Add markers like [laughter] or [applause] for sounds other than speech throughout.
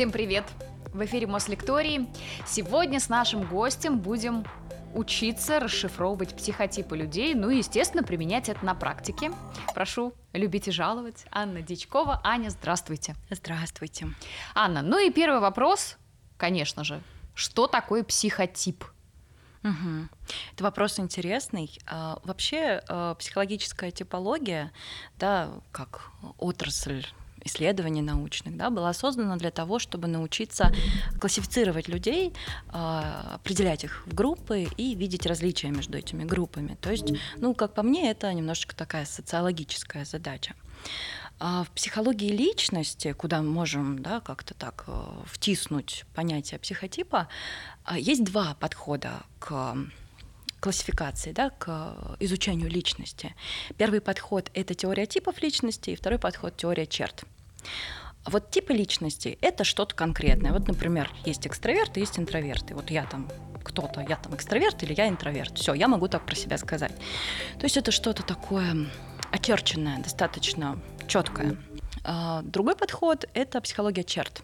Всем привет! В эфире Мослектории. Сегодня с нашим гостем будем учиться расшифровывать психотипы людей, ну и, естественно, применять это на практике. Прошу любить и жаловать. Анна Дичкова. Аня, здравствуйте. Здравствуйте. Анна, ну и первый вопрос, конечно же. Что такое психотип? Угу. Это вопрос интересный. А, вообще а, психологическая типология, да, как отрасль исследований научных, да, была создана для того, чтобы научиться классифицировать людей, а, определять их в группы и видеть различия между этими группами. То есть, ну, как по мне, это немножечко такая социологическая задача. А в психологии личности, куда мы можем да, как-то так э, втиснуть понятие психотипа, а, есть два подхода к классификации, да, к изучению личности. Первый подход — это теория типов личности, и второй подход — теория черт. Вот типы личности — это что-то конкретное. Вот, например, есть экстраверты, есть интроверты. Вот я там кто-то, я там экстраверт или я интроверт. Все, я могу так про себя сказать. То есть это что-то такое очерченное, достаточно четкое. А другой подход — это психология черт.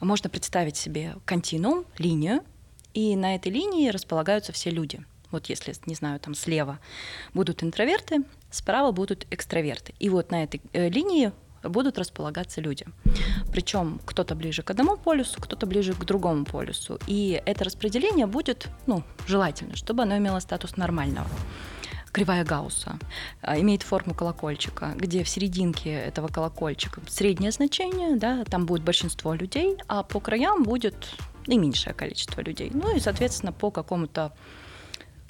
Можно представить себе континуум, линию, и на этой линии располагаются все люди. Вот если, не знаю, там слева будут интроверты, справа будут экстраверты. И вот на этой э, линии будут располагаться люди. Причем кто-то ближе к одному полюсу, кто-то ближе к другому полюсу. И это распределение будет, ну, желательно, чтобы оно имело статус нормального кривая Гаусса, а, имеет форму колокольчика, где в серединке этого колокольчика среднее значение, да, там будет большинство людей, а по краям будет наименьшее количество людей. Ну и, соответственно, по какому-то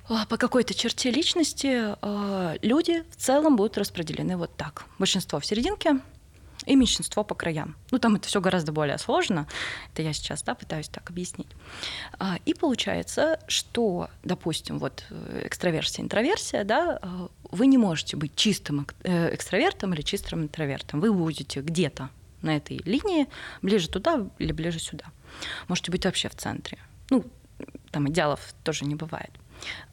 а, по какой-то черте личности а, люди в целом будут распределены вот так. Большинство в серединке, и меньшинство по краям. Ну, там это все гораздо более сложно. Это я сейчас да, пытаюсь так объяснить. А, и получается, что, допустим, вот э, экстраверсия, интроверсия, да, вы не можете быть чистым э, экстравертом или чистым интровертом. Вы будете где-то на этой линии, ближе туда или ближе сюда. Можете быть вообще в центре. Ну, там идеалов тоже не бывает.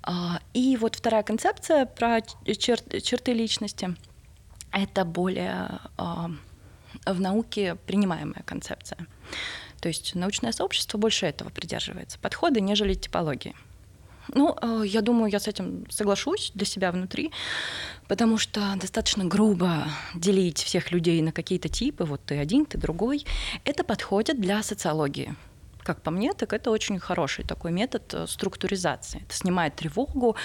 А, и вот вторая концепция про чер- черты личности — это более в науке принимаемая концепция. То есть научное сообщество больше этого придерживается подхода, нежели типологии. Ну, э, я думаю, я с этим соглашусь для себя внутри, потому что достаточно грубо делить всех людей на какие-то типы, вот ты один, ты другой, это подходит для социологии. Как по мне, так это очень хороший такой метод э, структуризации. Это снимает тревогу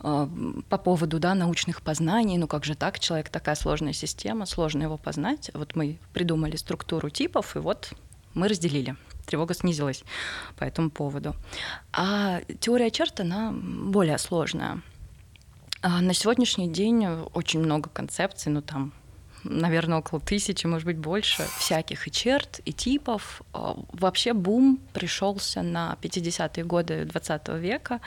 э, по поводу да, научных познаний. Ну как же так, человек такая сложная система, сложно его познать. Вот мы придумали структуру типов, и вот мы разделили. Тревога снизилась по этому поводу. А теория черт, она более сложная. А на сегодняшний день очень много концепций, ну там наверное, около тысячи, может быть, больше всяких и черт, и типов. А, вообще бум пришелся на 50-е годы 20 века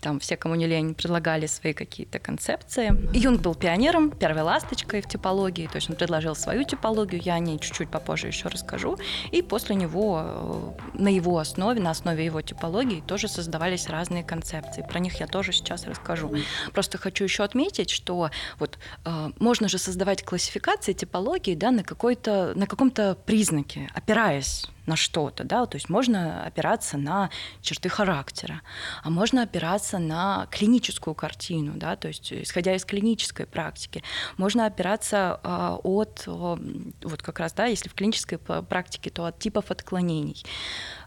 там все, кому не лень, предлагали свои какие-то концепции. Юнг был пионером, первой ласточкой в типологии, то есть он предложил свою типологию, я о ней чуть-чуть попозже еще расскажу. И после него, э, на его основе, на основе его типологии тоже создавались разные концепции. Про них я тоже сейчас расскажу. Просто хочу еще отметить, что вот э, можно же создавать классификации типологии да, на, какой-то, на каком-то признаке, опираясь на что-то, да, то есть можно опираться на черты характера, а можно опираться на клиническую картину, да, то есть исходя из клинической практики, можно опираться э, от, э, вот как раз, да, если в клинической практике, то от типов отклонений.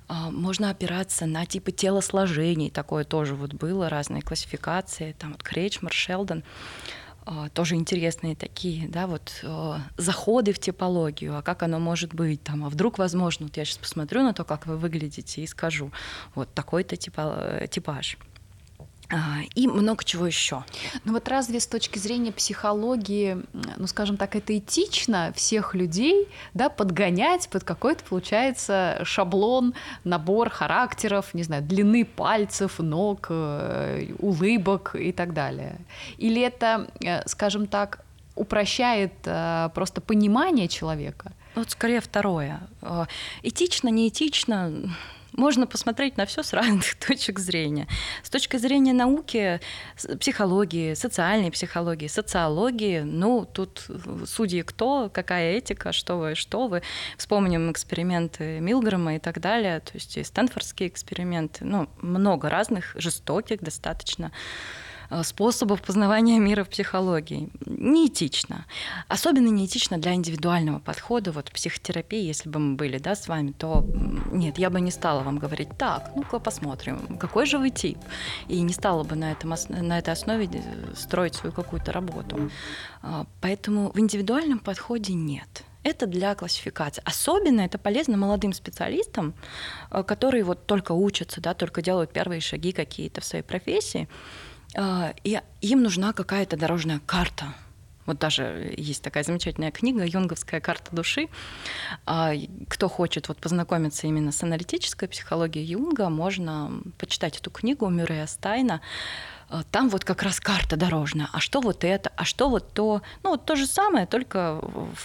Э, можно опираться на типы телосложений, такое тоже вот было, разные классификации, там вот Кречмар, Шелдон. А, тоже интересные такие, да, вот э, заходы в типологию, а как оно может быть, там, а вдруг возможно, вот я сейчас посмотрю на то, как вы выглядите и скажу, вот такой-то типа, э, типаж. А, и много чего еще. Ну вот разве с точки зрения психологии, ну скажем так, это этично всех людей, да, подгонять под какой-то, получается, шаблон, набор характеров, не знаю, длины пальцев, ног, э, улыбок и так далее? Или это, э, скажем так, упрощает э, просто понимание человека? Вот скорее второе. Этично, неэтично, можно посмотреть на все с разных [laughs] точек зрения. С точки зрения науки, психологии, социальной психологии, социологии, ну, тут судьи кто, какая этика, что вы, что вы. Вспомним эксперименты Милгрэма и так далее, то есть и стэнфордские эксперименты, ну, много разных, жестоких достаточно. Э, способов познавания мира в психологии. Неэтично. Особенно неэтично для индивидуального подхода. Вот психотерапии, если бы мы были да, с вами, то нет, я бы не стала вам говорить, так, ну-ка посмотрим, какой же вы тип. И не стала бы на, этом, на этой основе строить свою какую-то работу. А, поэтому в индивидуальном подходе нет. Это для классификации. Особенно это полезно молодым специалистам, э, которые вот только учатся, да, только делают первые шаги какие-то в своей профессии. А, и им нужна какая-то дорожная карта. Вот даже есть такая замечательная книга «Юнговская карта души». А, кто хочет вот познакомиться именно с аналитической психологией Юнга, можно почитать эту книгу Мюррея Стайна. А, там вот как раз карта дорожная. А что вот это? А что вот то? Ну, вот то же самое, только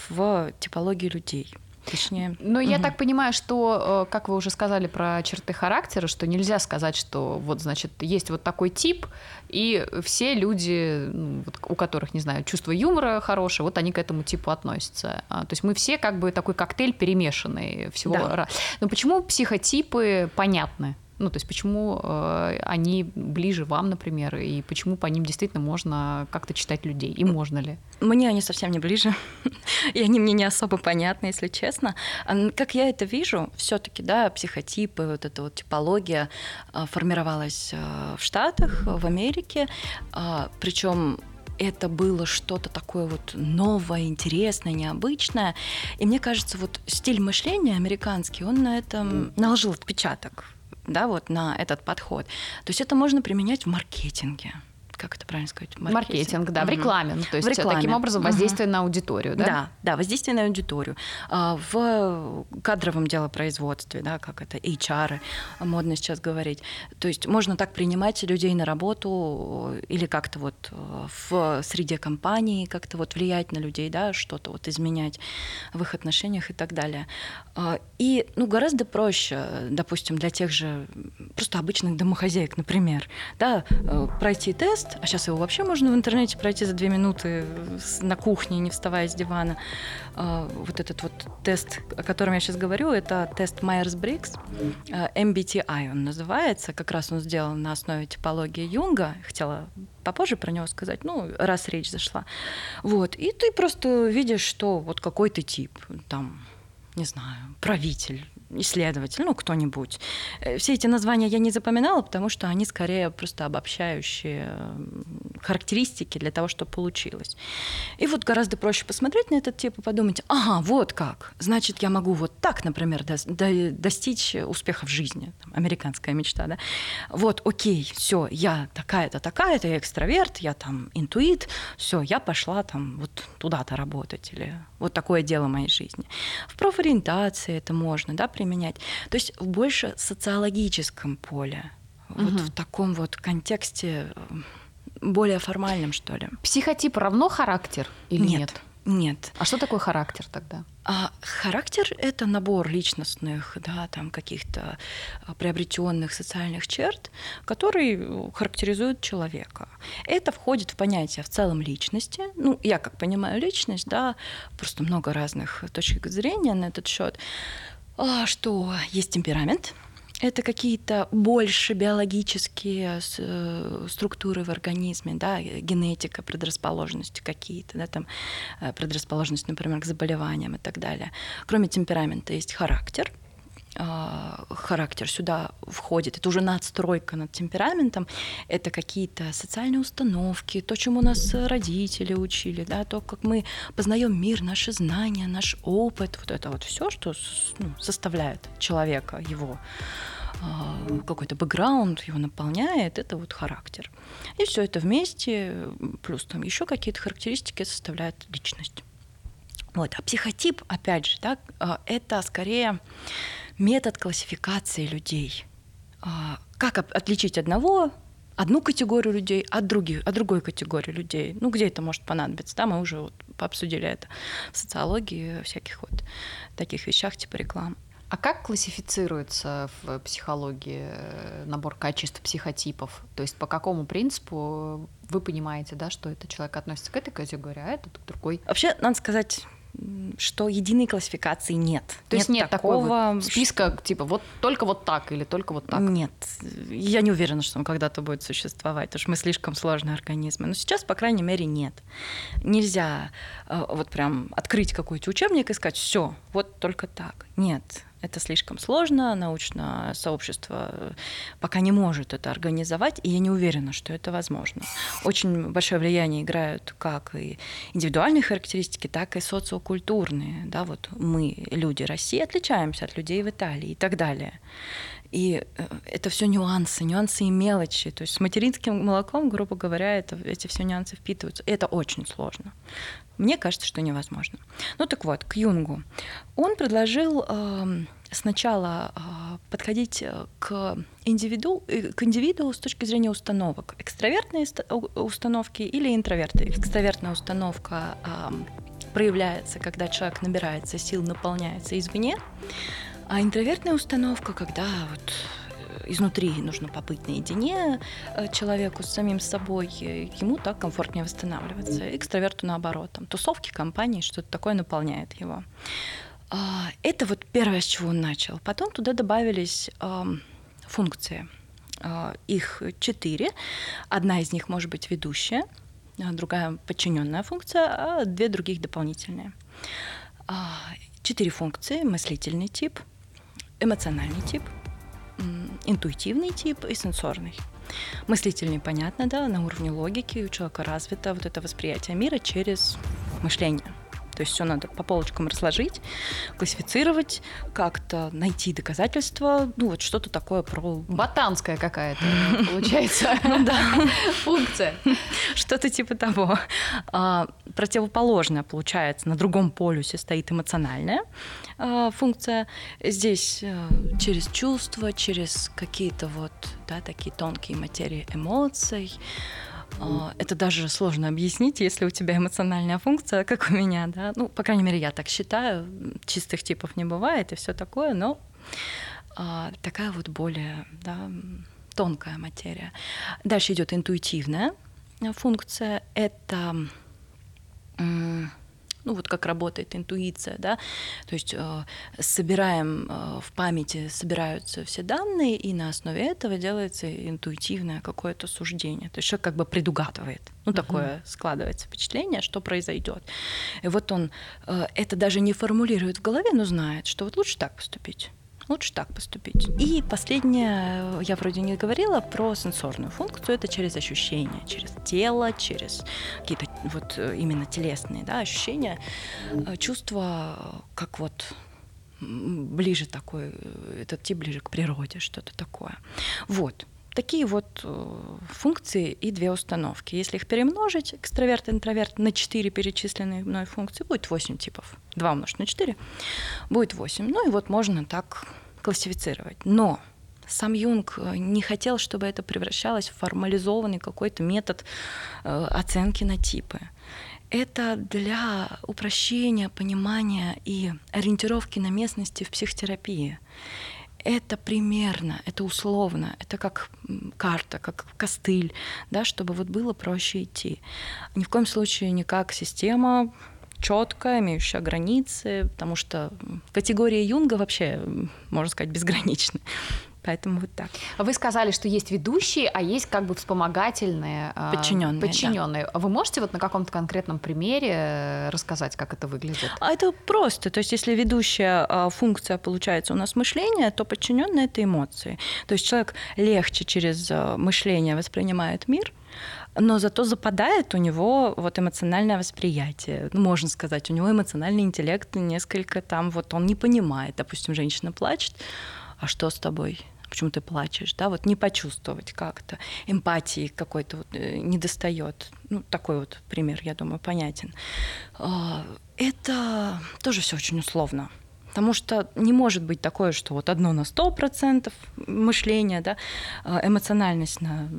в типологии людей точнее. Но угу. я так понимаю, что, э, как вы уже сказали про черты характера, что нельзя сказать, что вот, значит, есть вот такой тип, и все люди, ну, у которых, не знаю, чувство юмора хорошее, вот они к этому типу относятся. А, то есть мы все как бы такой коктейль перемешанный всего. Да. Но почему психотипы понятны? Ну, то есть почему э, они ближе вам, например, и почему по ним действительно можно как-то читать людей, и можно ли? Мне они совсем не ближе, [laughs] и они мне не особо понятны, если честно. Как я это вижу, все таки да, психотипы, вот эта вот типология э, формировалась э, в Штатах, в Америке, э, причем это было что-то такое вот новое, интересное, необычное. И мне кажется, вот стиль мышления американский, он на этом наложил отпечаток да, вот на этот подход. То есть это можно применять в маркетинге как это правильно сказать? Маркетинг, Маркетинг да, в рекламе. Ну, то есть в рекламе. таким образом воздействие угу. на аудиторию, да? Да, да, воздействие на аудиторию. А, в кадровом делопроизводстве, да, как это, HR, модно сейчас говорить. То есть можно так принимать людей на работу или как-то вот э, в среде компании как-то вот влиять на людей, да, что-то вот изменять в их отношениях и так далее. А, и, ну, гораздо проще, допустим, для тех же просто обычных домохозяек, например, да, э, пройти тест, тест, а сейчас его вообще можно в интернете пройти за две минуты на кухне, не вставая с дивана. А, вот этот вот тест, о котором я сейчас говорю, это тест Майерс-Брикс, MBTI он называется, как раз он сделан на основе типологии Юнга, хотела попозже про него сказать, ну, раз речь зашла. Вот, и ты просто видишь, что вот какой ты тип, там, не знаю, правитель, исследователь, ну, кто-нибудь. Э, все эти названия я не запоминала, потому что они скорее просто обобщающие характеристики для того, чтобы получилось. И вот гораздо проще посмотреть на этот тип и подумать, ага, вот как, значит, я могу вот так, например, до, до, достичь успеха в жизни, там, американская мечта, да. Вот, окей, все, я такая-то, такая-то, я экстраверт, я там интуит, все, я пошла там вот туда-то работать или вот такое дело моей жизни. В профориентации это можно, да, применять. То есть в больше социологическом поле, угу. вот в таком вот контексте э, более формальном, что ли. Психотип равно характер или нет? Нет. Нет. А что такое характер тогда? А характер это набор личностных, да, там каких-то а, приобретенных социальных черт, которые характеризуют человека. Это входит в понятие в целом личности. Ну, я как понимаю личность, да, просто много разных точек зрения на этот счет. А, что есть темперамент, это какие-то больше биологические э, структуры в организме, да, генетика, предрасположенности какие-то, да, там э, предрасположенность, например, к заболеваниям и так далее. Кроме темперамента есть характер – характер сюда входит. Это уже надстройка над темпераментом. Это какие-то социальные установки, то, чему нас родители учили, да, то, как мы познаем мир, наши знания, наш опыт. Вот это вот все, что ну, составляет человека, его а, какой-то бэкграунд его наполняет, это вот характер. И все это вместе, плюс там еще какие-то характеристики составляют личность. Вот. А психотип, опять же, да, а, это скорее метод классификации людей. А, как отличить одного, одну категорию людей от, других, от другой категории людей? Ну, где это может понадобиться? Да, мы уже вот обсудили это в социологии, всяких вот таких вещах типа рекламы. А как классифицируется в психологии э, набор качеств психотипов? То есть по какому принципу вы понимаете, да, что этот человек относится к этой категории, а этот к другой? Вообще, надо сказать, что единой классификации нет. То есть нет, нет такого вот списка, что... типа вот только вот так или только вот так? Нет, я не уверена, что он когда-то будет существовать, потому что мы слишком сложные организмы. Но сейчас, по крайней мере, нет. Нельзя э, вот прям открыть какой-то учебник и сказать, все, вот только так. Нет, это слишком сложно, научное сообщество пока не может это организовать, и я не уверена, что это возможно. Очень большое влияние играют как и индивидуальные характеристики, так и социокультурные. Да, вот мы, люди России, отличаемся от людей в Италии и так далее. И э, это все нюансы, нюансы и мелочи. То есть с материнским молоком, грубо говоря, это, эти все нюансы впитываются. И это очень сложно. Мне кажется, что невозможно. Ну так вот, к Юнгу. Он предложил э, сначала э, подходить э, к индивиду, э, к индивиду с точки зрения установок. Экстравертные установки или интроверты. Экстравертная установка э, проявляется, когда человек набирается сил, наполняется извне. А интровертная установка, когда вот изнутри нужно побыть наедине э, человеку с самим собой, ему так комфортнее восстанавливаться. Экстраверту наоборот, там, тусовки, компании, что-то такое наполняет его. А, это вот первое, с чего он начал. Потом туда добавились функции. А, их четыре. Одна из них может быть ведущая, а другая подчиненная функция, а две других дополнительные. Четыре функции: мыслительный тип, эмоциональный тип, интуитивный тип и сенсорный. Мыслительный, понятно, да, на уровне логики у человека развито вот это восприятие мира через мышление. То есть все надо по полочкам разложить, классифицировать, как-то найти доказательства, ну вот что-то такое про... Ботанская какая-то, [laughs] получается, функция. Что-то типа того. А, противоположная, получается, на другом полюсе стоит эмоциональная а, функция. Здесь э, через чувства, через какие-то вот, да, такие тонкие материи эмоций, это даже сложно объяснить, если у тебя эмоциональная функция, как у меня, да. Ну, по крайней мере, я так считаю. Чистых типов не бывает и все такое, но а, такая вот более да, тонкая материя. Дальше идет интуитивная функция. Это ну вот как работает интуиция, да, то есть э, собираем э, в памяти, собираются все данные, и на основе этого делается интуитивное какое-то суждение, то есть человек как бы предугадывает, ну uh-huh. такое складывается впечатление, что произойдет. И вот он э, это даже не формулирует в голове, но знает, что вот лучше так поступить лучше так поступить. И последнее, я вроде не говорила про сенсорную функцию, это через ощущения, через тело, через какие-то вот э, именно телесные да, ощущения, э, чувства, как вот ближе такой, э, этот тип ближе к природе, что-то такое. Вот. Такие вот функции и две установки. Если их перемножить, экстраверт и интроверт, на 4 перечисленные мной функции, будет 8 типов. 2 умножить на 4 будет 8. Ну и вот можно так классифицировать. Но сам Юнг э, не хотел, чтобы это превращалось в формализованный какой-то метод э, оценки на типы. Это для упрощения, понимания и ориентировки на местности в психотерапии. Это примерно, это условно, это как карта, как костыль, да, чтобы вот было проще идти. Ни в коем случае не как система четкая, имеющая границы, потому что категория Юнга вообще, можно сказать, безгранична. Поэтому вот так. Вы сказали, что есть ведущие, а есть как бы вспомогательные подчиненные. подчиненные. Да. Вы можете вот на каком-то конкретном примере э, рассказать, как это выглядит? А это просто. То есть, если ведущая а, функция получается у нас мышление, то подчиненные это эмоции. То есть человек легче через а, мышление воспринимает мир, но зато западает у него вот эмоциональное восприятие. Ну, можно сказать, у него эмоциональный интеллект несколько там, вот он не понимает. Допустим, женщина плачет, а что с тобой? Почему ты плачешь? Да, вот не почувствовать как-то. Эмпатии какой-то вот э, не достает. Ну, такой вот пример, я думаю, понятен. А, это тоже все очень условно. Потому что не может быть такое, что вот одно на сто процентов мышления, да, а эмоциональность на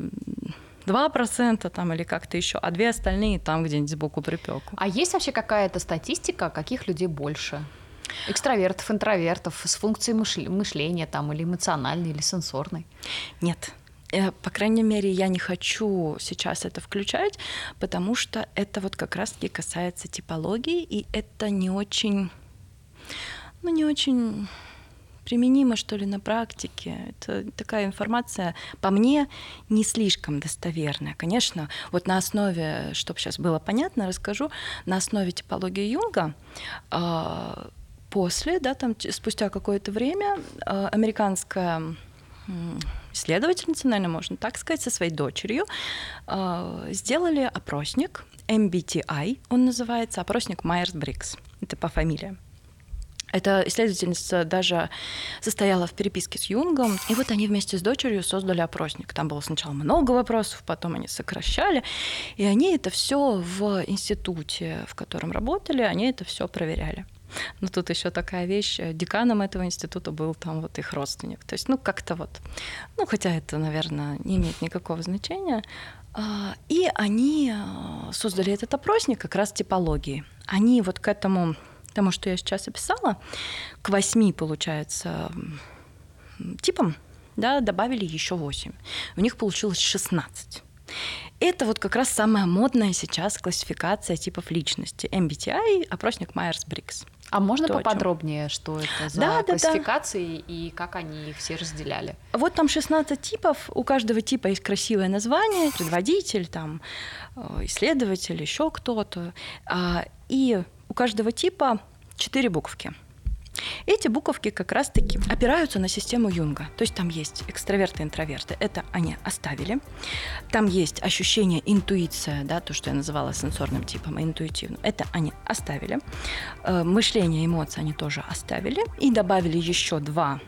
2% там или как-то еще, а две остальные там где-нибудь сбоку припеку. А есть вообще какая-то статистика, каких людей больше? Экстравертов, интровертов, с функцией мышления там, или эмоциональной, или сенсорной? Нет. Э, по крайней мере, я не хочу сейчас это включать, потому что это вот как раз-таки касается типологии, и это не очень, ну, не очень применимо, что ли, на практике. Это такая информация, по мне, не слишком достоверная. Конечно, вот на основе, чтобы сейчас было понятно, расскажу, на основе типологии Юнга а, после, да, там спустя какое-то время а, американская исследовательница, наверное, можно так сказать, со своей дочерью а, сделали опросник MBTI, он называется, опросник Майерс-Брикс. Это по фамилии. Эта исследовательница даже состояла в переписке с Юнгом, и вот они вместе с дочерью создали опросник. Там было сначала много вопросов, потом они сокращали, и они это все в институте, в котором работали, они это все проверяли. Но тут еще такая вещь, деканом этого института был там вот их родственник. То есть, ну, как-то вот, ну, хотя это, наверное, не имеет никакого значения. А, и они а, создали этот опросник как раз типологии. Они вот к этому тому, что я сейчас описала, к восьми, получается, типам, да, добавили еще восемь. У них получилось 16. Это вот как раз самая модная сейчас классификация типов личности. MBTI, опросник Майерс-Брикс. А можно То, поподробнее, что это за да, классификации да, да. и как они их все разделяли? Вот там 16 типов, у каждого типа есть красивое название, предводитель, там, э, исследователь, еще кто-то. А, и у каждого типа четыре буковки. Эти буковки как раз-таки опираются на систему Юнга. То есть там есть экстраверты интроверты. Это они оставили. Там есть ощущение, интуиция, да, то, что я называла сенсорным типом, интуитивным. Это они оставили. Э, мышление, эмоции они тоже оставили. И добавили еще два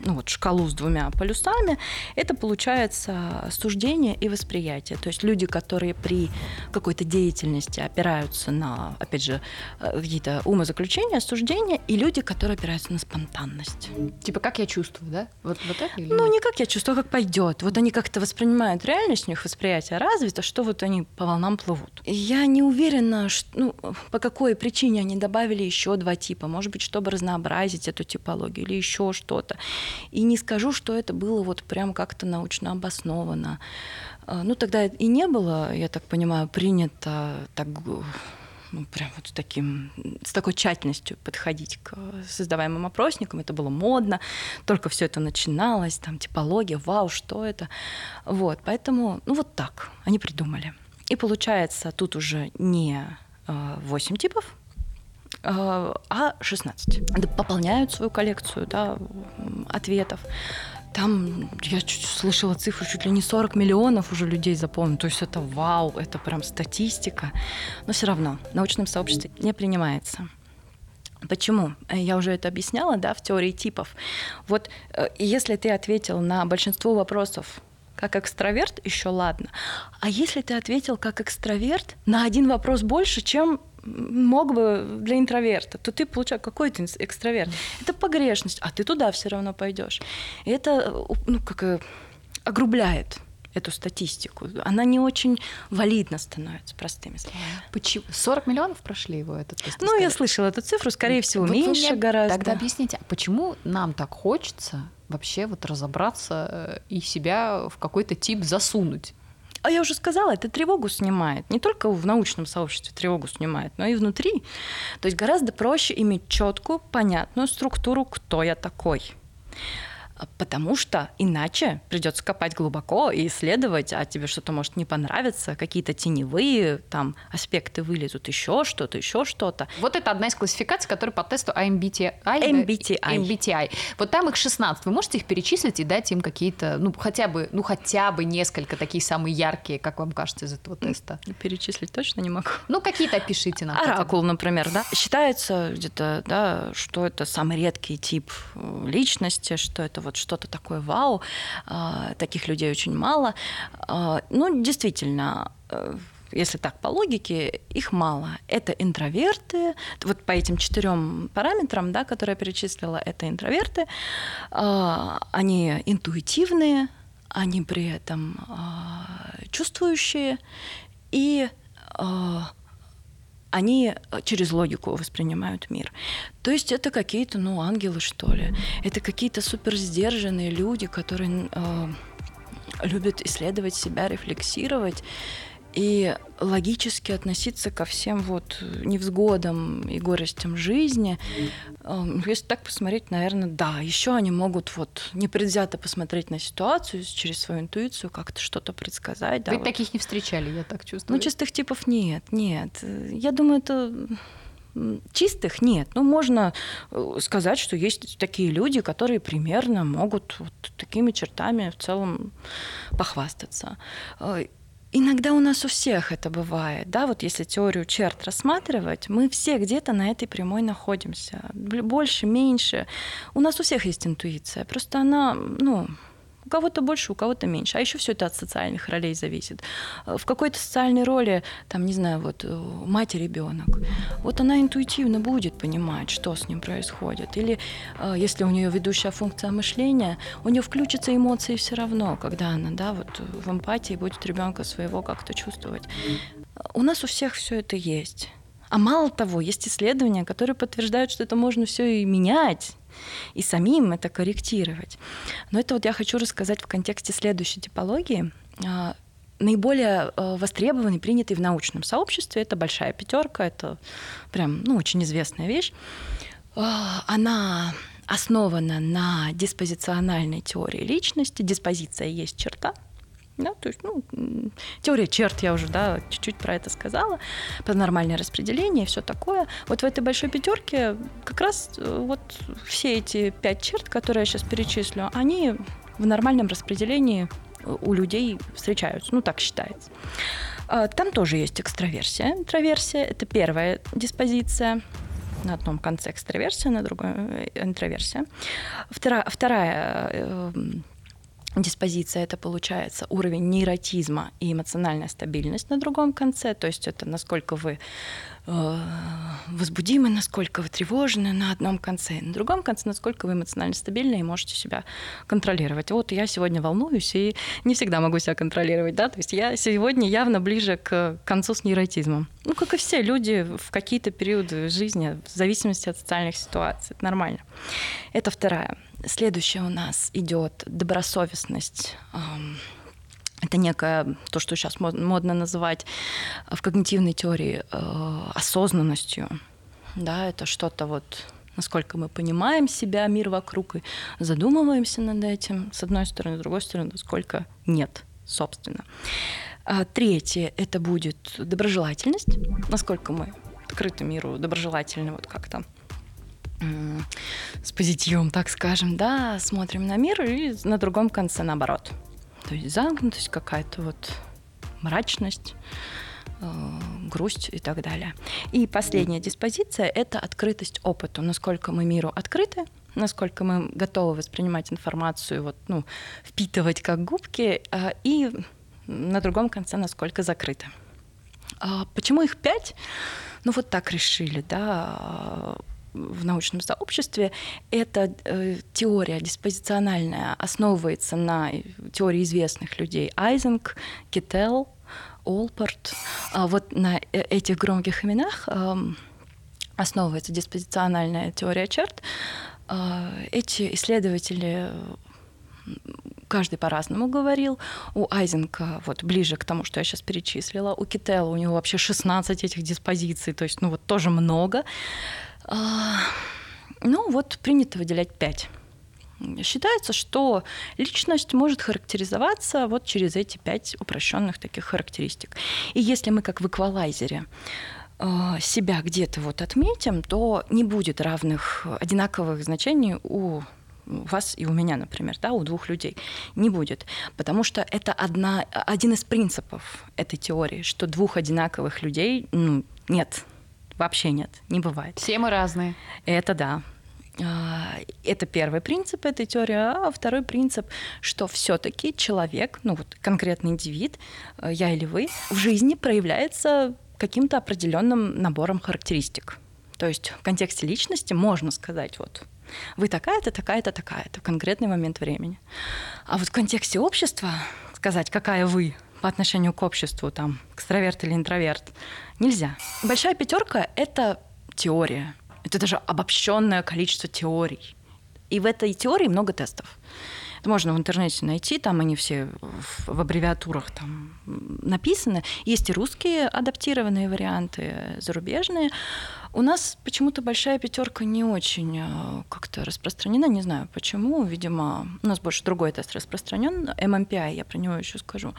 ну вот шкалу с двумя полюсами, это получается суждение и восприятие. То есть люди, которые при какой-то деятельности опираются на, опять же, э, какие-то умозаключения, суждения, и люди, которые опираются на спонтанность. Типа как я чувствую, да? Вот, вот это? Или ну, не как я чувствую, а как пойдет. Вот они как-то воспринимают реальность, у них восприятие развито, что вот они по волнам плывут. Я не уверена, что, ну, по какой причине они добавили еще два типа. Может быть, чтобы разнообразить эту типологию или еще что-то. И не скажу, что это было вот прям как-то научно обосновано. А, ну, тогда и не было, я так понимаю, принято так ну, прям вот таким, с такой тщательностью подходить к создаваемым опросникам. Это было модно, только все это начиналось, там типология, вау, что это. Вот, поэтому, ну вот так они придумали. И получается, тут уже не 8 а, типов, а 16. Пополняют свою коллекцию да, ответов. Там я чуть слышала цифру, чуть ли не 40 миллионов уже людей запомнили. То есть это вау, это прям статистика. Но все равно в научном сообществе не принимается. Почему? Я уже это объясняла, да, в теории типов. Вот э, если ты ответил на большинство вопросов как экстраверт, еще ладно. А если ты ответил как экстраверт на один вопрос больше, чем мог бы для интроверта, то ты получаешь какой то экстраверт. Это погрешность, а ты туда все равно пойдешь. И это ну, как э, огрубляет эту статистику. Она не очень валидно становится, простыми словами. Почему? 40 миллионов прошли его этот тест? Ну, я слышала эту цифру, скорее всего, вот меньше гораздо. Тогда объясните, а почему нам так хочется вообще вот разобраться э, и себя в какой-то тип засунуть? А я уже сказала, это тревогу снимает. Не только в научном сообществе тревогу снимает, но и внутри. То есть гораздо проще иметь четкую, понятную структуру, кто я такой. Потому что иначе придется копать глубоко и исследовать, а тебе что-то может не понравиться, какие-то теневые там аспекты вылезут, еще что-то, еще что-то. Вот это одна из классификаций, которая по тесту MBTI. MBTI. MBTI. Вот там их 16. Вы можете их перечислить и дать им какие-то, ну хотя бы, ну хотя бы несколько такие самые яркие, как вам кажется, из этого теста? Перечислить точно не могу. Ну какие-то опишите нам. Оракул, например, да. Считается где-то, да, что это самый редкий тип э, личности, что это вот вот что-то такое вау, а, таких людей очень мало. А, ну, действительно, э, если так по логике, их мало. Это интроверты, вот по этим четырем параметрам, да, которые я перечислила, это интроверты, а, они интуитивные, они при этом чувствующие и они э, через логику воспринимают мир. То есть это какие-то, ну, ангелы, что ли. Это какие-то супер сдержанные люди, которые э, любят исследовать себя, рефлексировать и логически относиться ко всем вот невзгодам и горестям жизни. Эм, если так посмотреть, наверное, да, еще они могут вот непредвзято посмотреть на ситуацию через свою интуицию, как-то что-то предсказать. Вы да, таких вот. не встречали, я так чувствую. Ну, чистых типов нет, нет. Я думаю, это чистых нет. Ну, можно э, сказать, что есть такие люди, которые примерно могут вот такими чертами в целом похвастаться. Иногда у нас у всех это бывает, да, вот если теорию черт рассматривать, мы все где-то на этой прямой находимся, больше, меньше. У нас у всех есть интуиция, просто она, ну, у кого-то больше, у кого-то меньше. А еще все это от социальных ролей зависит. Э, в какой-то социальной роли, там, не знаю, вот э, мать и ребенок, вот она интуитивно будет понимать, что с ним происходит. Или э, если у нее ведущая функция мышления, у нее включатся эмоции все равно, когда она, да, вот в эмпатии будет ребенка своего как-то чувствовать. У нас у всех все это есть. А мало того, есть исследования, которые подтверждают, что это можно все и менять и самим это корректировать. Но это вот я хочу рассказать в контексте следующей типологии. А, наиболее э, востребованный, принятый в научном сообществе, это большая пятерка, это прям ну, очень известная вещь. А, она основана на диспозициональной теории личности. Диспозиция есть черта, да, то есть, ну, теория черт, я уже, да, чуть-чуть про это сказала, про нормальное распределение и все такое. Вот в этой большой пятерке как раз э, вот все эти пять черт, которые я сейчас перечислю, они в нормальном распределении у людей встречаются, ну, так считается. А, там тоже есть экстраверсия. Интроверсия — это первая диспозиция, на одном конце экстраверсия, на другом э, интроверсия. Вторая, вторая э, диспозиция это получается уровень нейротизма и эмоциональная стабильность на другом конце, то есть это насколько вы возбудимы, насколько вы тревожны на одном конце, на другом конце насколько вы эмоционально стабильны и можете себя контролировать. Вот я сегодня волнуюсь и не всегда могу себя контролировать, да, то есть я сегодня явно ближе к концу с нейротизмом. Ну, как и все люди в какие-то периоды жизни, в зависимости от социальных ситуаций, это нормально. Это вторая Следующее у нас идет добросовестность. Это некое, то, что сейчас модно называть в когнитивной теории э, осознанностью. Да, это что-то вот насколько мы понимаем себя, мир вокруг, и задумываемся над этим, с одной стороны, с другой стороны, насколько нет, собственно. А третье — это будет доброжелательность, насколько мы открыты миру, доброжелательны, вот как-то с позитивом, так скажем, да, смотрим на мир и на другом конце наоборот. То есть замкнутость какая-то вот мрачность, э, грусть и так далее. И последняя диспозиция — это открытость опыту. Насколько мы миру открыты, насколько мы готовы воспринимать информацию, вот, ну, впитывать как губки, э, и на другом конце насколько закрыты. А почему их пять? Ну вот так решили, да в научном сообществе, эта э, теория диспозициональная основывается на теории известных людей Айзенг, Киттел, Олпорт. А вот на э, этих громких именах э, основывается диспозициональная теория черт. Э, эти исследователи каждый по-разному говорил. У Айзенка вот ближе к тому, что я сейчас перечислила. У Киттела у него вообще 16 этих диспозиций, то есть ну вот тоже много. А, ну вот принято выделять пять. Считается, что личность может характеризоваться вот через эти пять упрощенных таких характеристик. И если мы как в эквалайзере а, себя где-то вот отметим, то не будет равных одинаковых значений у вас и у меня, например, да, у двух людей, не будет. Потому что это одна, один из принципов этой теории, что двух одинаковых людей ну, нет. Вообще нет, не бывает. Все мы разные. Это да. А, это первый принцип этой теории, а второй принцип, что все-таки человек, ну вот конкретный индивид, э, я или вы, в жизни проявляется каким-то определенным набором характеристик. То есть в контексте личности можно сказать, вот вы такая-то, такая-то, такая-то в конкретный момент времени. А вот в контексте общества сказать, какая вы по отношению к обществу, там, экстраверт или интроверт. Нельзя. Большая пятерка — это теория. Это даже обобщенное количество теорий. И в этой теории много тестов. Это можно в интернете найти, там они все в, аббревиатурах там написаны. Есть и русские адаптированные варианты, зарубежные. У нас почему-то большая пятерка не очень э, как-то распространена, не знаю почему. Видимо, у нас больше другой тест распространен, MMPI, я про него еще скажу.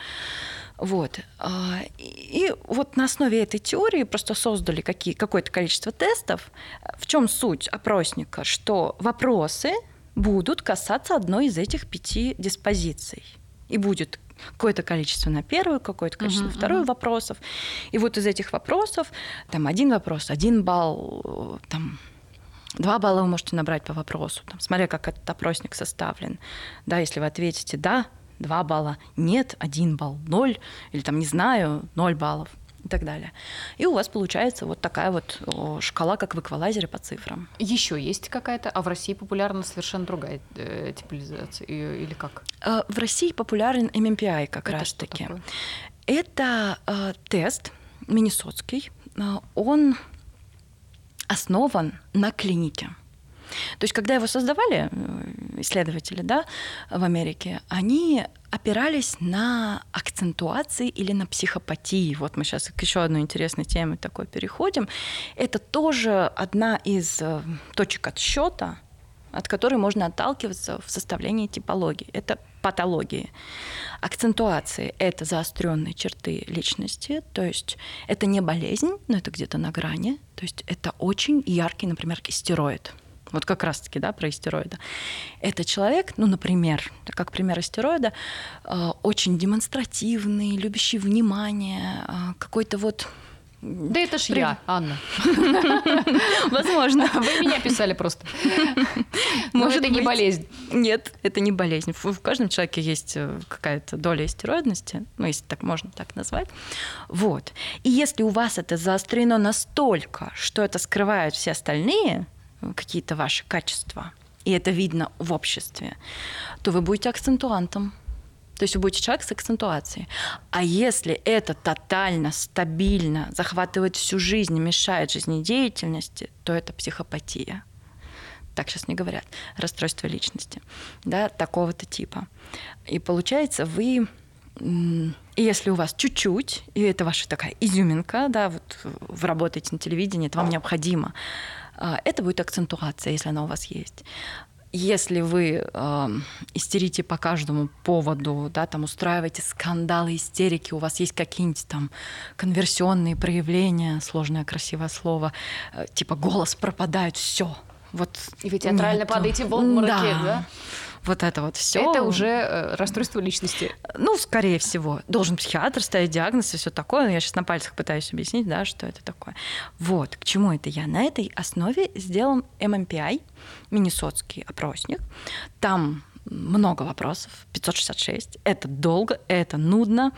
Вот. А, и вот на основе этой теории просто создали какие, какое-то количество тестов. В чем суть опросника? Что вопросы будут касаться одной из этих пяти диспозиций. И будет какое-то количество на первую, какое-то количество uh-huh, вторую uh-huh. вопросов. И вот из этих вопросов, там один вопрос, один балл, там Два балла вы можете набрать по вопросу, там, смотря как этот опросник составлен. Да, если вы ответите «да», два балла, «нет», один балл, ноль, или там «не знаю», ноль баллов и так далее. И у вас получается вот такая вот шкала, как в эквалайзере по цифрам. Еще есть какая-то, а в России популярна совершенно другая э, типализация или как? Э, в России популярен MMPI как раз-таки. Это э, тест Миннесотский. Э, он основан на клинике. То есть, когда его создавали э, исследователи да, в Америке, они опирались на акцентуации или на психопатии. Вот мы сейчас к еще одной интересной теме такой переходим. Это тоже одна из э, точек отсчета, от которой можно отталкиваться в составлении типологии. Это патологии. Акцентуации — это заостренные черты личности, то есть это не болезнь, но это где-то на грани, то есть это очень яркий, например, истероид — вот как раз-таки, да, про истероида. Это человек, ну, например, как пример истероида, э, очень демонстративный, любящий внимание, э, какой-то вот да это ж При... я, Анна. [laughs] Возможно. Вы меня писали просто. Может, это не болезнь. Нет, это не болезнь. В каждом человеке есть э, какая-то доля истероидности, ну, если так можно так назвать. Вот. И если у вас это заострено настолько, что это скрывают все остальные, какие-то ваши качества, и это видно в обществе, то вы будете акцентуантом. То есть вы будете человек с акцентуацией. А если это тотально, стабильно захватывает всю жизнь, мешает жизнедеятельности, то это психопатия. Так сейчас не говорят. Расстройство личности. Да, такого-то типа. И получается, вы и если у вас чуть-чуть, и это ваша такая изюминка, да, вот вы работаете на телевидении, это вам необходимо, это будет акцентуация, если она у вас есть. Если вы э, истерите по каждому поводу, да, там устраиваете скандалы, истерики, у вас есть какие-нибудь там конверсионные проявления, сложное красивое слово, э, типа голос пропадает, все. Вот и вы театрально нет. падаете в обмороке, да? да? вот это вот все. Это уже э, расстройство личности. Ну, скорее всего. Должен психиатр ставить диагноз и все такое. Я сейчас на пальцах пытаюсь объяснить, да, что это такое. Вот, к чему это я? На этой основе сделан MMPI, Миннесотский опросник. Там много вопросов, 566. Это долго, это нудно,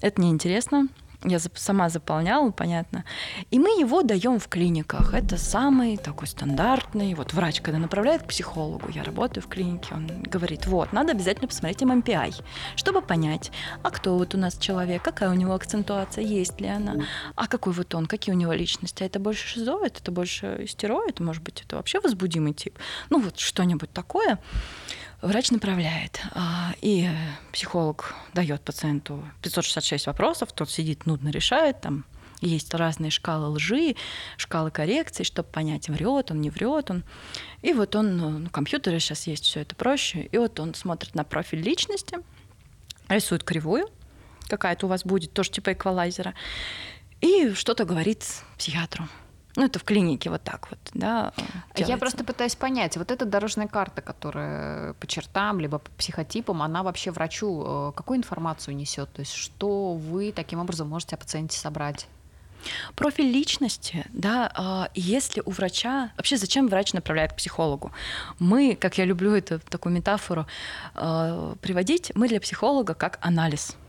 это неинтересно я сама заполняла, понятно. И мы его даем в клиниках. Это самый такой стандартный. Вот врач, когда направляет к психологу, я работаю в клинике, он говорит, вот, надо обязательно посмотреть ММПИ, чтобы понять, а кто вот у нас человек, какая у него акцентуация, есть ли она, а какой вот он, какие у него личности. А это больше шизоид, это больше истероид, может быть, это вообще возбудимый тип. Ну вот что-нибудь такое врач направляет, а, и психолог дает пациенту 566 вопросов, тот сидит, нудно решает, там есть разные шкалы лжи, шкалы коррекции, чтобы понять, врет он, не врет он. И вот он, ну, на компьютере сейчас есть все это проще, и вот он смотрит на профиль личности, рисует кривую, какая-то у вас будет, тоже типа эквалайзера, и что-то говорит психиатру. Ну, это в клинике вот так вот, да. Делается. Я просто пытаюсь понять, вот эта дорожная карта, которая по чертам, либо по психотипам, она вообще врачу э, какую информацию несет? То есть что вы таким образом можете о пациенте собрать? Профиль личности, да, а, если у врача... Вообще, зачем врач направляет к психологу? Мы, как я люблю эту такую метафору э, приводить, мы для психолога как анализ –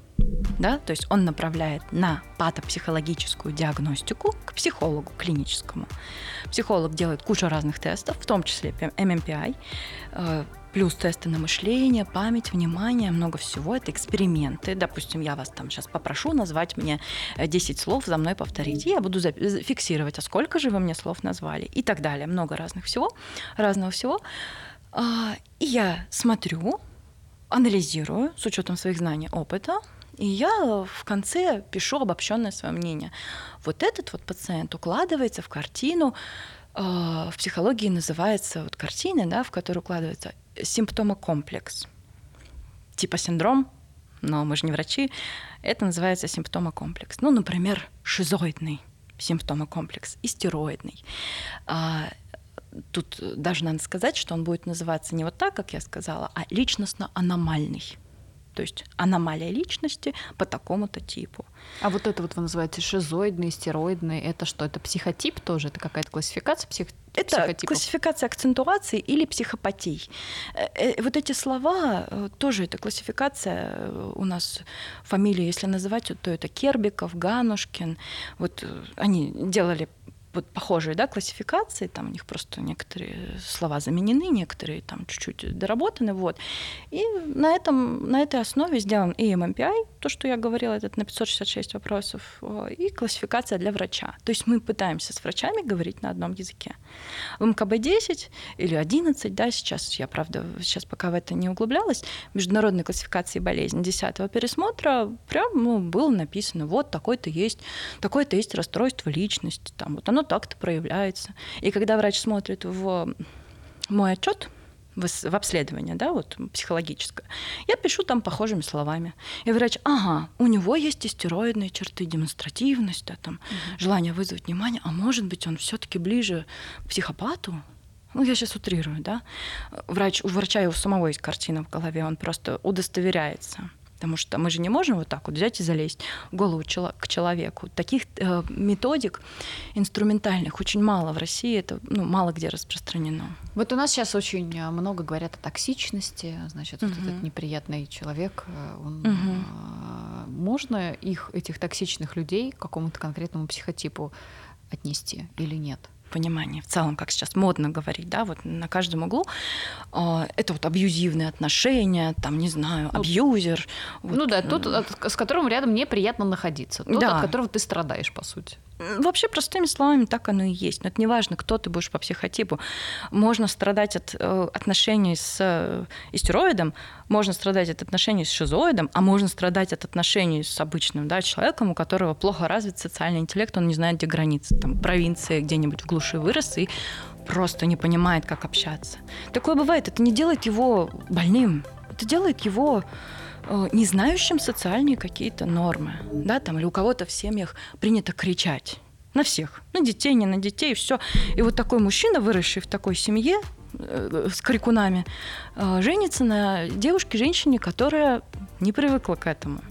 да, то есть он направляет на патопсихологическую диагностику к психологу клиническому. Психолог делает кучу разных тестов, в том числе MMPI, э, плюс тесты на мышление, память, внимание, много всего. Это эксперименты. Допустим, я вас там сейчас попрошу назвать мне 10 слов, за мной повторить. И я буду фиксировать, а сколько же вы мне слов назвали и так далее. Много разных всего, разного всего. А, и я смотрю, анализирую с учетом своих знаний, опыта, и я в конце пишу обобщенное свое мнение. Вот этот вот пациент укладывается в картину, э, в психологии называется вот картина, да, в которую укладывается симптомокомплекс. Типа синдром, но мы же не врачи, это называется симптомокомплекс. Ну, например, шизоидный симптомокомплекс, истероидный. А, тут даже надо сказать, что он будет называться не вот так, как я сказала, а личностно-аномальный то есть аномалия личности по такому-то типу. А вот это вот вы называете шизоидный, стероидный, это что, это психотип тоже? Это какая-то классификация псих... Это психотипов? классификация акцентуации или психопатий. Э, э, вот эти слова э, тоже это классификация у нас фамилии, если называть, то это Кербиков, Ганушкин. Вот они делали вот похожие да, классификации, там у них просто некоторые слова заменены, некоторые там чуть-чуть доработаны, вот. И на, этом, на этой основе сделан и MMPI, то, что я говорила, этот на 566 вопросов, и классификация для врача. То есть мы пытаемся с врачами говорить на одном языке. В МКБ-10 или 11, да, сейчас, я, правда, сейчас пока в это не углублялась, международной классификации болезней 10 пересмотра прям ну, было написано, вот такой-то есть, такое-то есть расстройство личности, там, вот оно так-то проявляется. И когда врач смотрит в мой отчет, в, обследование, да, вот психологическое, я пишу там похожими словами. И врач, ага, у него есть истероидные черты, демонстративность, да, там, угу. желание вызвать внимание, а может быть, он все-таки ближе к психопату, ну, я сейчас утрирую, да. Врач, у врача и у самого есть картина в голове, он просто удостоверяется. Потому что мы же не можем вот так вот взять и залезть в голову к человеку. Таких э, методик инструментальных очень мало в России, это ну, мало где распространено. Вот у нас сейчас очень э, много говорят о токсичности, значит, угу. вот этот неприятный человек, э, он, угу. можно их, этих токсичных людей, к какому-то конкретному психотипу отнести или нет? Понимании, в целом, как сейчас модно говорить, да, вот на каждом углу, а, это вот абьюзивные отношения, там, не знаю, ну, абьюзер. Ну вот. да, тот, с которым рядом неприятно находиться, тот, да. от которого ты страдаешь, по сути. Вообще, простыми словами, так оно и есть. Но это не важно, кто ты будешь по психотипу. Можно страдать от э, отношений с э, истероидом, можно страдать от отношений с шизоидом, а можно страдать от отношений с обычным да, человеком, у которого плохо развит социальный интеллект, он не знает, где границы. Там, провинции где-нибудь в глуши вырос и просто не понимает, как общаться. Такое бывает. Это не делает его больным. Это делает его не знающим социальные какие-то нормы, да, там, или у кого-то в семьях принято кричать на всех, на детей, не на детей, все. И вот такой мужчина, выросший в такой семье э, с крикунами, э, женится на девушке, женщине, которая не привыкла к этому.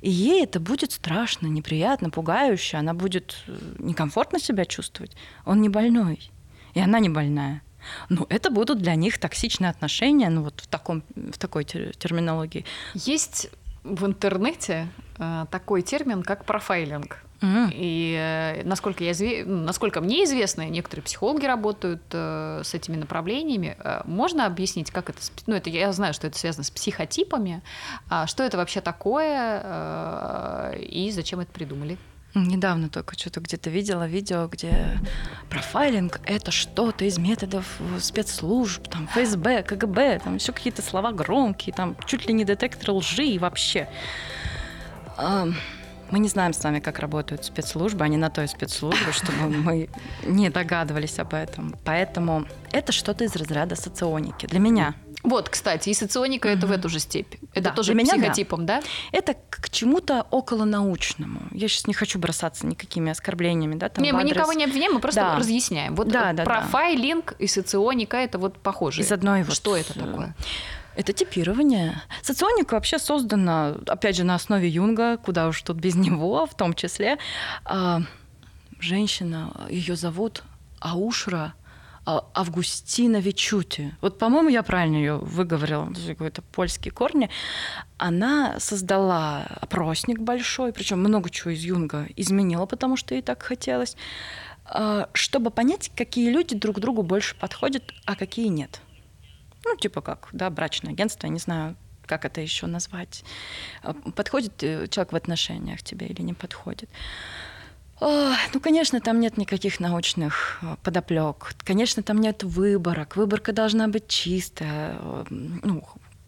И ей это будет страшно, неприятно, пугающе, она будет некомфортно себя чувствовать. Он не больной, и она не больная ну, это будут для них токсичные отношения, ну, вот в, таком, в такой терминологии. Есть в интернете э, такой термин, как профайлинг. Mm. И э, насколько, я, ну, насколько мне известно, некоторые психологи работают э, с этими направлениями. Э, можно объяснить, как это... Ну, это я знаю, что это связано с психотипами. А что это вообще такое э, и зачем это придумали? Недавно только что-то где-то видела видео, где профайлинг — это что-то из методов спецслужб, там, ФСБ, КГБ, там еще какие-то слова громкие, там чуть ли не детектор лжи и вообще. Мы не знаем с вами, как работают спецслужбы, они на той спецслужбе, чтобы мы не догадывались об этом. Поэтому это что-то из разряда соционики для меня. Вот, кстати, и соционика угу. это в эту же степь. Это да, тоже меня, психотипом, да. да? Это к чему-то околонаучному. Я сейчас не хочу бросаться никакими оскорблениями, да? Там, не, мы адрес... никого не обвиняем, мы просто да. разъясняем. Вот да, да, профайлинг да. и соционика это вот похоже. Из одной вот. Что это такое? Это типирование. Соционика вообще создана, опять же, на основе Юнга, куда уж тут без [laughs] него, в том числе. А, женщина, ее зовут Аушра Августина Вичути. Вот, по-моему, я правильно ее выговорила, какой-то польские корни. Она создала опросник большой, причем много чего из Юнга изменила, потому что ей так хотелось, а, чтобы понять, какие люди друг другу больше подходят, а какие нет. Ну, типа как, да, брачное агентство, я не знаю, как это еще назвать. А, подходит э, человек в отношениях тебе или не подходит. О, ну, конечно, там нет никаких научных э, подоплек. Конечно, там нет выборок. Выборка должна быть чистая. Э, ну,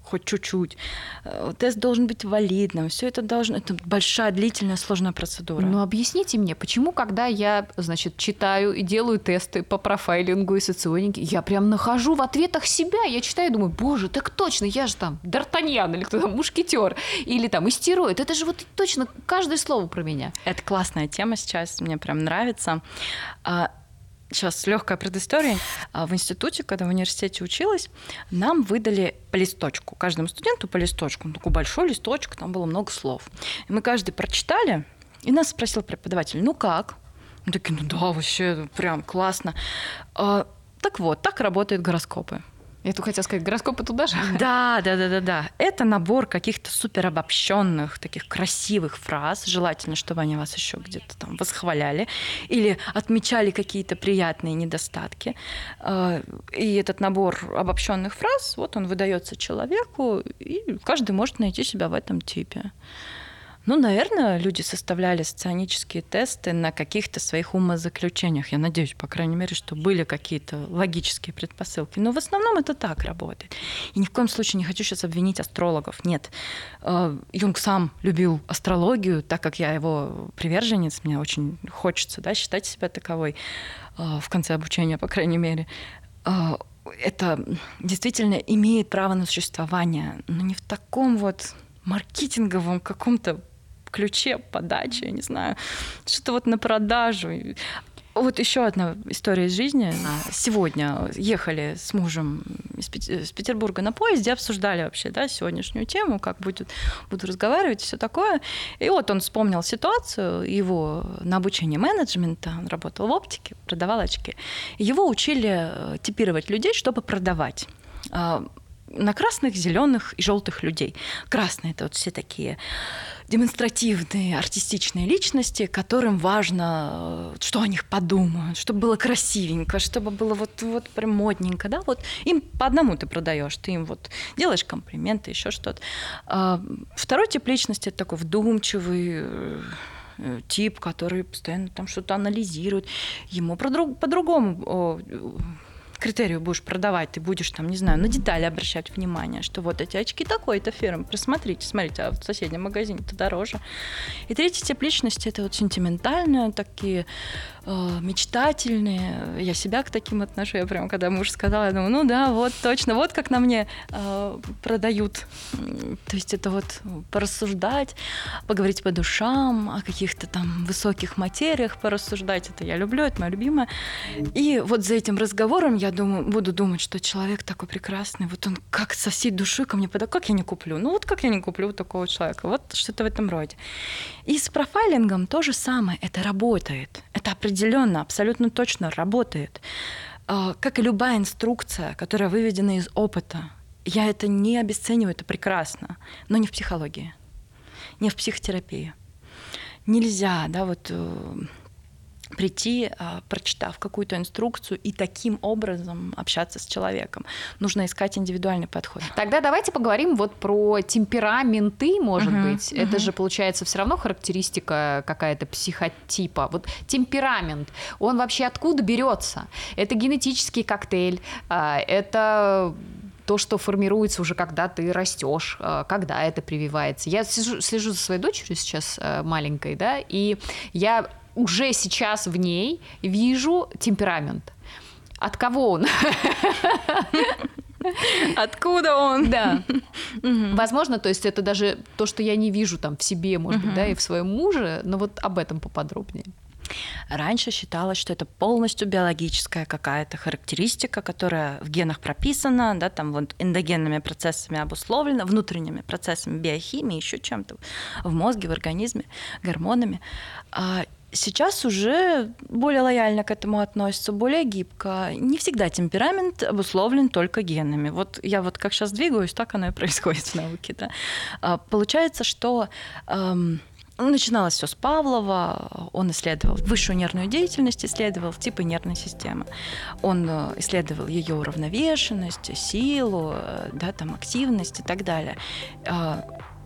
хоть чуть-чуть. Э, тест должен быть валидным. Все это должно... Это большая, длительная, сложная процедура. Ну, объясните мне, почему, когда я, значит, читаю и делаю тесты по профайлингу и соционике, я прям нахожу в ответах себя. Я читаю и думаю, боже, так точно, я же там Д'Артаньян или кто там, мушкетер или там истероид. Это же вот точно каждое слово про меня. Это классная тема сейчас, мне прям нравится. А, Сейчас легкая предыстория. А, в институте, когда в университете училась, нам выдали по листочку. Каждому студенту по листочку. Такой большой листочек, там было много слов. И мы каждый прочитали, и нас спросил преподаватель, ну как? Мы такие, ну да, вообще прям классно. А, так вот, так работают гороскопы. Я тут хотела сказать, гороскопы туда же? [laughs] Да, да, да, да, да. Это набор каких-то супер обобщенных, таких красивых фраз. Желательно, чтобы они вас еще где-то там восхваляли или отмечали какие-то приятные недостатки. А, и этот набор обобщенных фраз, вот он выдается человеку, и каждый может найти себя в этом типе. Ну, наверное, люди составляли соционические тесты на каких-то своих умозаключениях. Я надеюсь, по крайней мере, что были какие-то логические предпосылки. Но в основном это так работает. И ни в коем случае не хочу сейчас обвинить астрологов. Нет. Э, Юнг сам любил астрологию, так как я его приверженец, мне очень хочется да, считать себя таковой э, в конце обучения, по крайней мере э, это действительно имеет право на существование, но не в таком вот маркетинговом каком-то ключе подачи, я не знаю, что-то вот на продажу. Вот еще одна история из жизни. Сегодня ехали с мужем из Петербурга на поезде, обсуждали вообще да, сегодняшнюю тему, как будет, буду разговаривать и все такое. И вот он вспомнил ситуацию, его на обучение менеджмента, он работал в оптике, продавал очки. Его учили э, типировать людей, чтобы продавать а, на красных, зеленых и желтых людей. Красные это вот все такие демонстративные, артистичные личности, которым важно, э, что о них подумают, чтобы было красивенько, чтобы было вот, вот прям модненько, да, вот им по одному ты продаешь, ты им вот делаешь комплименты, еще что-то. А второй тип личности это такой вдумчивый, э, тип, который постоянно там что-то анализирует. Ему по-другому критерию будешь продавать, ты будешь там, не знаю, на детали обращать внимание, что вот эти очки такой-то фирмы, просмотрите, смотрите, а в соседнем магазине это дороже. И третий тип личности это вот сентиментальные, такие мечтательные. Я себя к таким отношу. Я прям, когда муж сказал, я думаю, ну да, вот точно, вот как на мне э, продают. То есть это вот порассуждать, поговорить по душам, о каких-то там высоких материях порассуждать. Это я люблю, это мое любимое. И вот за этим разговором я думаю, буду думать, что человек такой прекрасный, вот он как сосед души ко мне подал, как я не куплю? Ну вот как я не куплю такого человека? Вот что-то в этом роде. И с профайлингом то же самое, это работает. Это определенно, абсолютно точно работает. А, как и любая инструкция, которая выведена из опыта. Я это не обесцениваю, это прекрасно, но не в психологии, не в психотерапии. Нельзя, да, вот э, прийти, а, прочитав какую-то инструкцию и таким образом общаться с человеком. Нужно искать индивидуальный подход. Тогда давайте поговорим вот про темпераменты, может uh-huh, быть. Uh-huh. Это же получается все равно характеристика какая-то психотипа. Вот темперамент, он вообще откуда берется? Это генетический коктейль, а, это то, что формируется уже, когда ты растешь, а, когда это прививается. Я слежу, слежу за своей дочерью сейчас маленькой, да, и я уже сейчас в ней вижу темперамент. От кого он? Откуда он? Да. Возможно, то есть это даже то, что я не вижу там в себе, может быть, да, и в своем муже, но вот об этом поподробнее. Раньше считалось, что это полностью биологическая какая-то характеристика, которая в генах прописана, да, там вот эндогенными процессами обусловлена, внутренними процессами биохимии, еще чем-то в мозге, в организме, гормонами. А Сейчас уже более лояльно к этому относятся, более гибко. Не всегда темперамент обусловлен только генами. Вот я вот как сейчас двигаюсь, так оно и происходит в науке. Да? А, получается, что эм, Начиналось все с Павлова. Он исследовал высшую нервную деятельность, исследовал типы нервной системы. Он э, исследовал ее уравновешенность, силу, э, да, там, активность и так далее.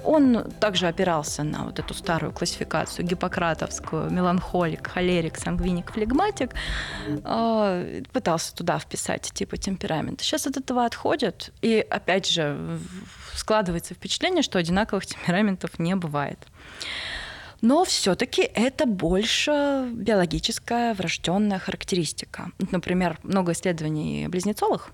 Он также опирался на вот эту старую классификацию гиппократовскую, меланхолик, холерик, сангвиник, флегматик, а, пытался туда вписать типа темперамента. Сейчас от этого отходят, и опять же складывается впечатление, что одинаковых темпераментов не бывает. Но все-таки это больше биологическая врожденная характеристика. Например, много исследований близнецовых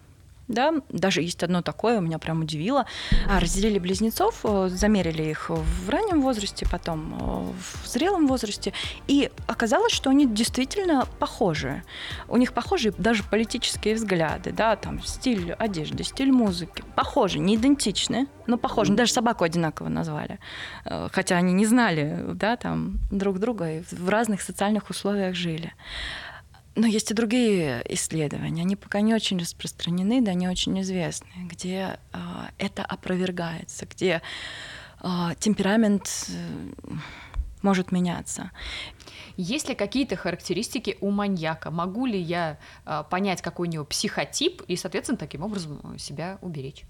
да, даже есть одно такое, меня прям удивило. А, разделили близнецов, э, замерили их в раннем возрасте, потом э, в зрелом возрасте, и оказалось, что они действительно похожи. У них похожи даже политические взгляды, да, там стиль одежды, стиль музыки. Похожи, не идентичны, но похожи. Даже собаку одинаково назвали. Э, хотя они не знали, да, там друг друга и в разных социальных условиях жили. Но есть и другие исследования, они пока не очень распространены, да, не очень известны, где э, это опровергается, где э, темперамент э, может меняться. Есть ли какие-то характеристики у маньяка? Могу ли я э, понять, какой у него психотип и, соответственно, таким образом себя уберечь?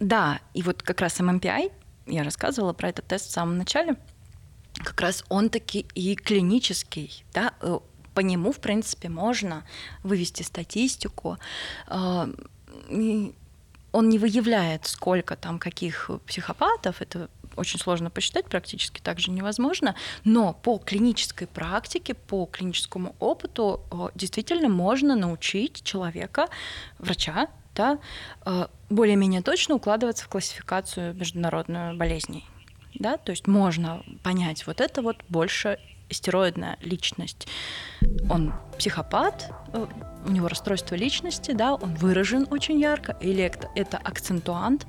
Да, и вот как раз ММПИ, я рассказывала про этот тест в самом начале, как раз он таки и клинический, да, по нему, в принципе, можно вывести статистику. А, он не выявляет, сколько там каких психопатов, это очень сложно посчитать, практически так же невозможно, но по клинической практике, по клиническому опыту действительно можно научить человека, врача, да, а, более-менее точно укладываться в классификацию международную болезней. Да, то есть можно понять, вот это вот больше стероидная личность. Он психопат, э, у него расстройство личности, да, он выражен очень ярко, или это, это акцентуант,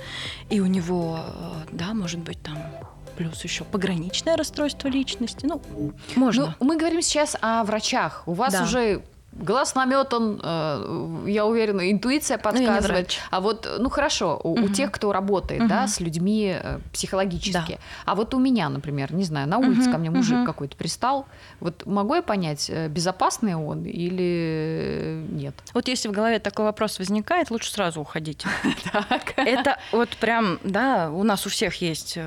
и у него, э, да, может быть, там плюс еще пограничное расстройство личности. Ну, можно. Ну, мы говорим сейчас о врачах. У вас да. уже Глаз наметан, э, я уверена, интуиция ну, подсказывает. Ну, а вот, ну хорошо, у, угу. у тех, кто работает, угу. да, с людьми э, психологически. Да. А вот у меня, например, не знаю, на улице угу. ко мне мужик угу. какой-то пристал. Вот могу я понять, э, безопасный он или нет? Вот если в голове такой вопрос возникает, лучше сразу уходить. [laughs] Это вот прям, да, у нас у всех есть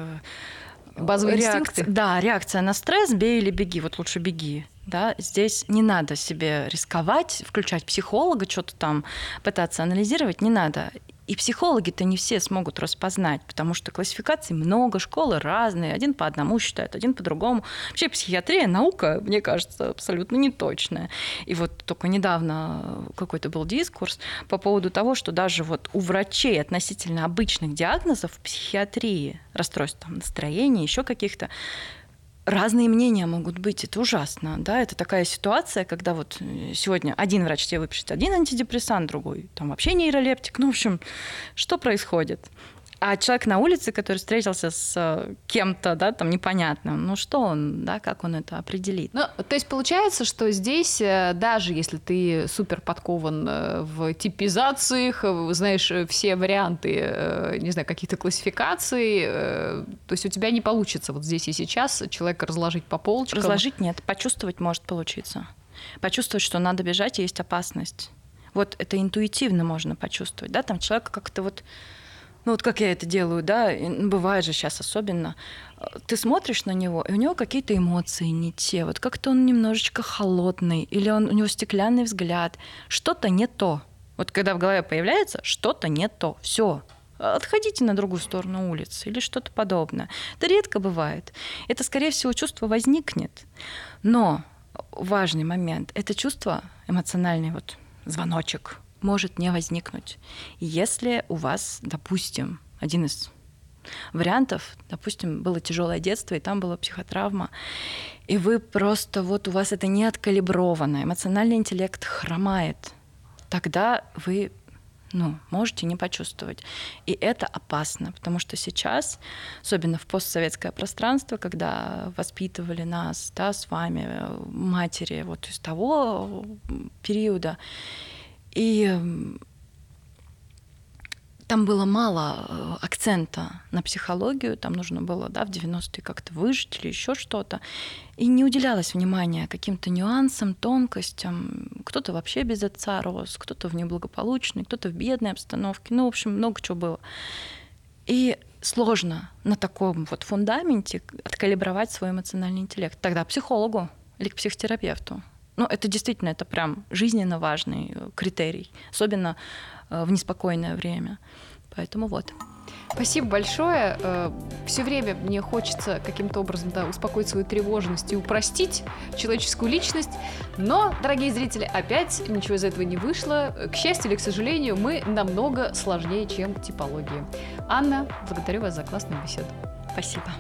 базовые инстинкты. Да, реакция на стресс, бей или беги. Вот лучше беги. Да, здесь не надо себе рисковать, включать психолога, что-то там пытаться анализировать, не надо. И психологи-то не все смогут распознать, потому что классификаций много, школы разные, один по одному считает, один по другому. Вообще психиатрия, наука, мне кажется, абсолютно неточная. И вот только недавно какой-то был дискурс по поводу того, что даже вот у врачей относительно обычных диагнозов психиатрии, расстройств там, настроения, еще каких-то, разные мнения могут быть, это ужасно, да, это такая ситуация, когда вот э, сегодня один врач тебе выпишет один антидепрессант, другой там вообще нейролептик, ну, в общем, что происходит? А человек на улице, который встретился с э, кем-то, да, там непонятным, ну что он, да, как он это определит? Ну, то есть получается, что здесь, э, даже если ты супер подкован э, в типизациях, знаешь все варианты, не знаю, каких-то классификаций, то есть у тебя не получится вот здесь и сейчас человека разложить по полочкам? Разложить нет, почувствовать может получиться. Почувствовать, что надо бежать, и есть опасность. Вот это интуитивно можно почувствовать, да, там человек как-то вот ну вот как я это делаю, да, ну, бывает же сейчас особенно, ты смотришь на него, и у него какие-то эмоции не те, вот как-то он немножечко холодный, или он, у него стеклянный взгляд, что-то не то. Вот когда в голове появляется, что-то не то, все, отходите на другую сторону улицы или что-то подобное. Это редко бывает. Это, скорее всего, чувство возникнет. Но важный момент – это чувство эмоциональный вот звоночек, может не возникнуть. Если у вас, допустим, один из вариантов, допустим, было тяжелое детство, и там была психотравма, и вы просто, вот у вас это не откалибровано, эмоциональный интеллект хромает, тогда вы ну, можете не почувствовать. И это опасно, потому что сейчас, особенно в постсоветское пространство, когда воспитывали нас, да, с вами, матери вот из того периода, и там было мало э, акцента на психологию, там нужно было да, в 90-е как-то выжить или еще что-то. И не уделялось внимания каким-то нюансам, тонкостям. Кто-то вообще без отца рос, кто-то в неблагополучной, кто-то в бедной обстановке. Ну, в общем, много чего было. И сложно на таком вот фундаменте откалибровать свой эмоциональный интеллект. Тогда психологу или к психотерапевту. Ну, это действительно, это прям жизненно важный э, критерий, особенно э, в неспокойное время. Поэтому вот. Спасибо большое. Э, Все время мне хочется каким-то образом да, успокоить свою тревожность и упростить человеческую личность. Но, дорогие зрители, опять ничего из этого не вышло. К счастью или к сожалению, мы намного сложнее, чем типология. Анна, благодарю вас за классную беседу. Спасибо.